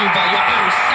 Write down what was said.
you by your own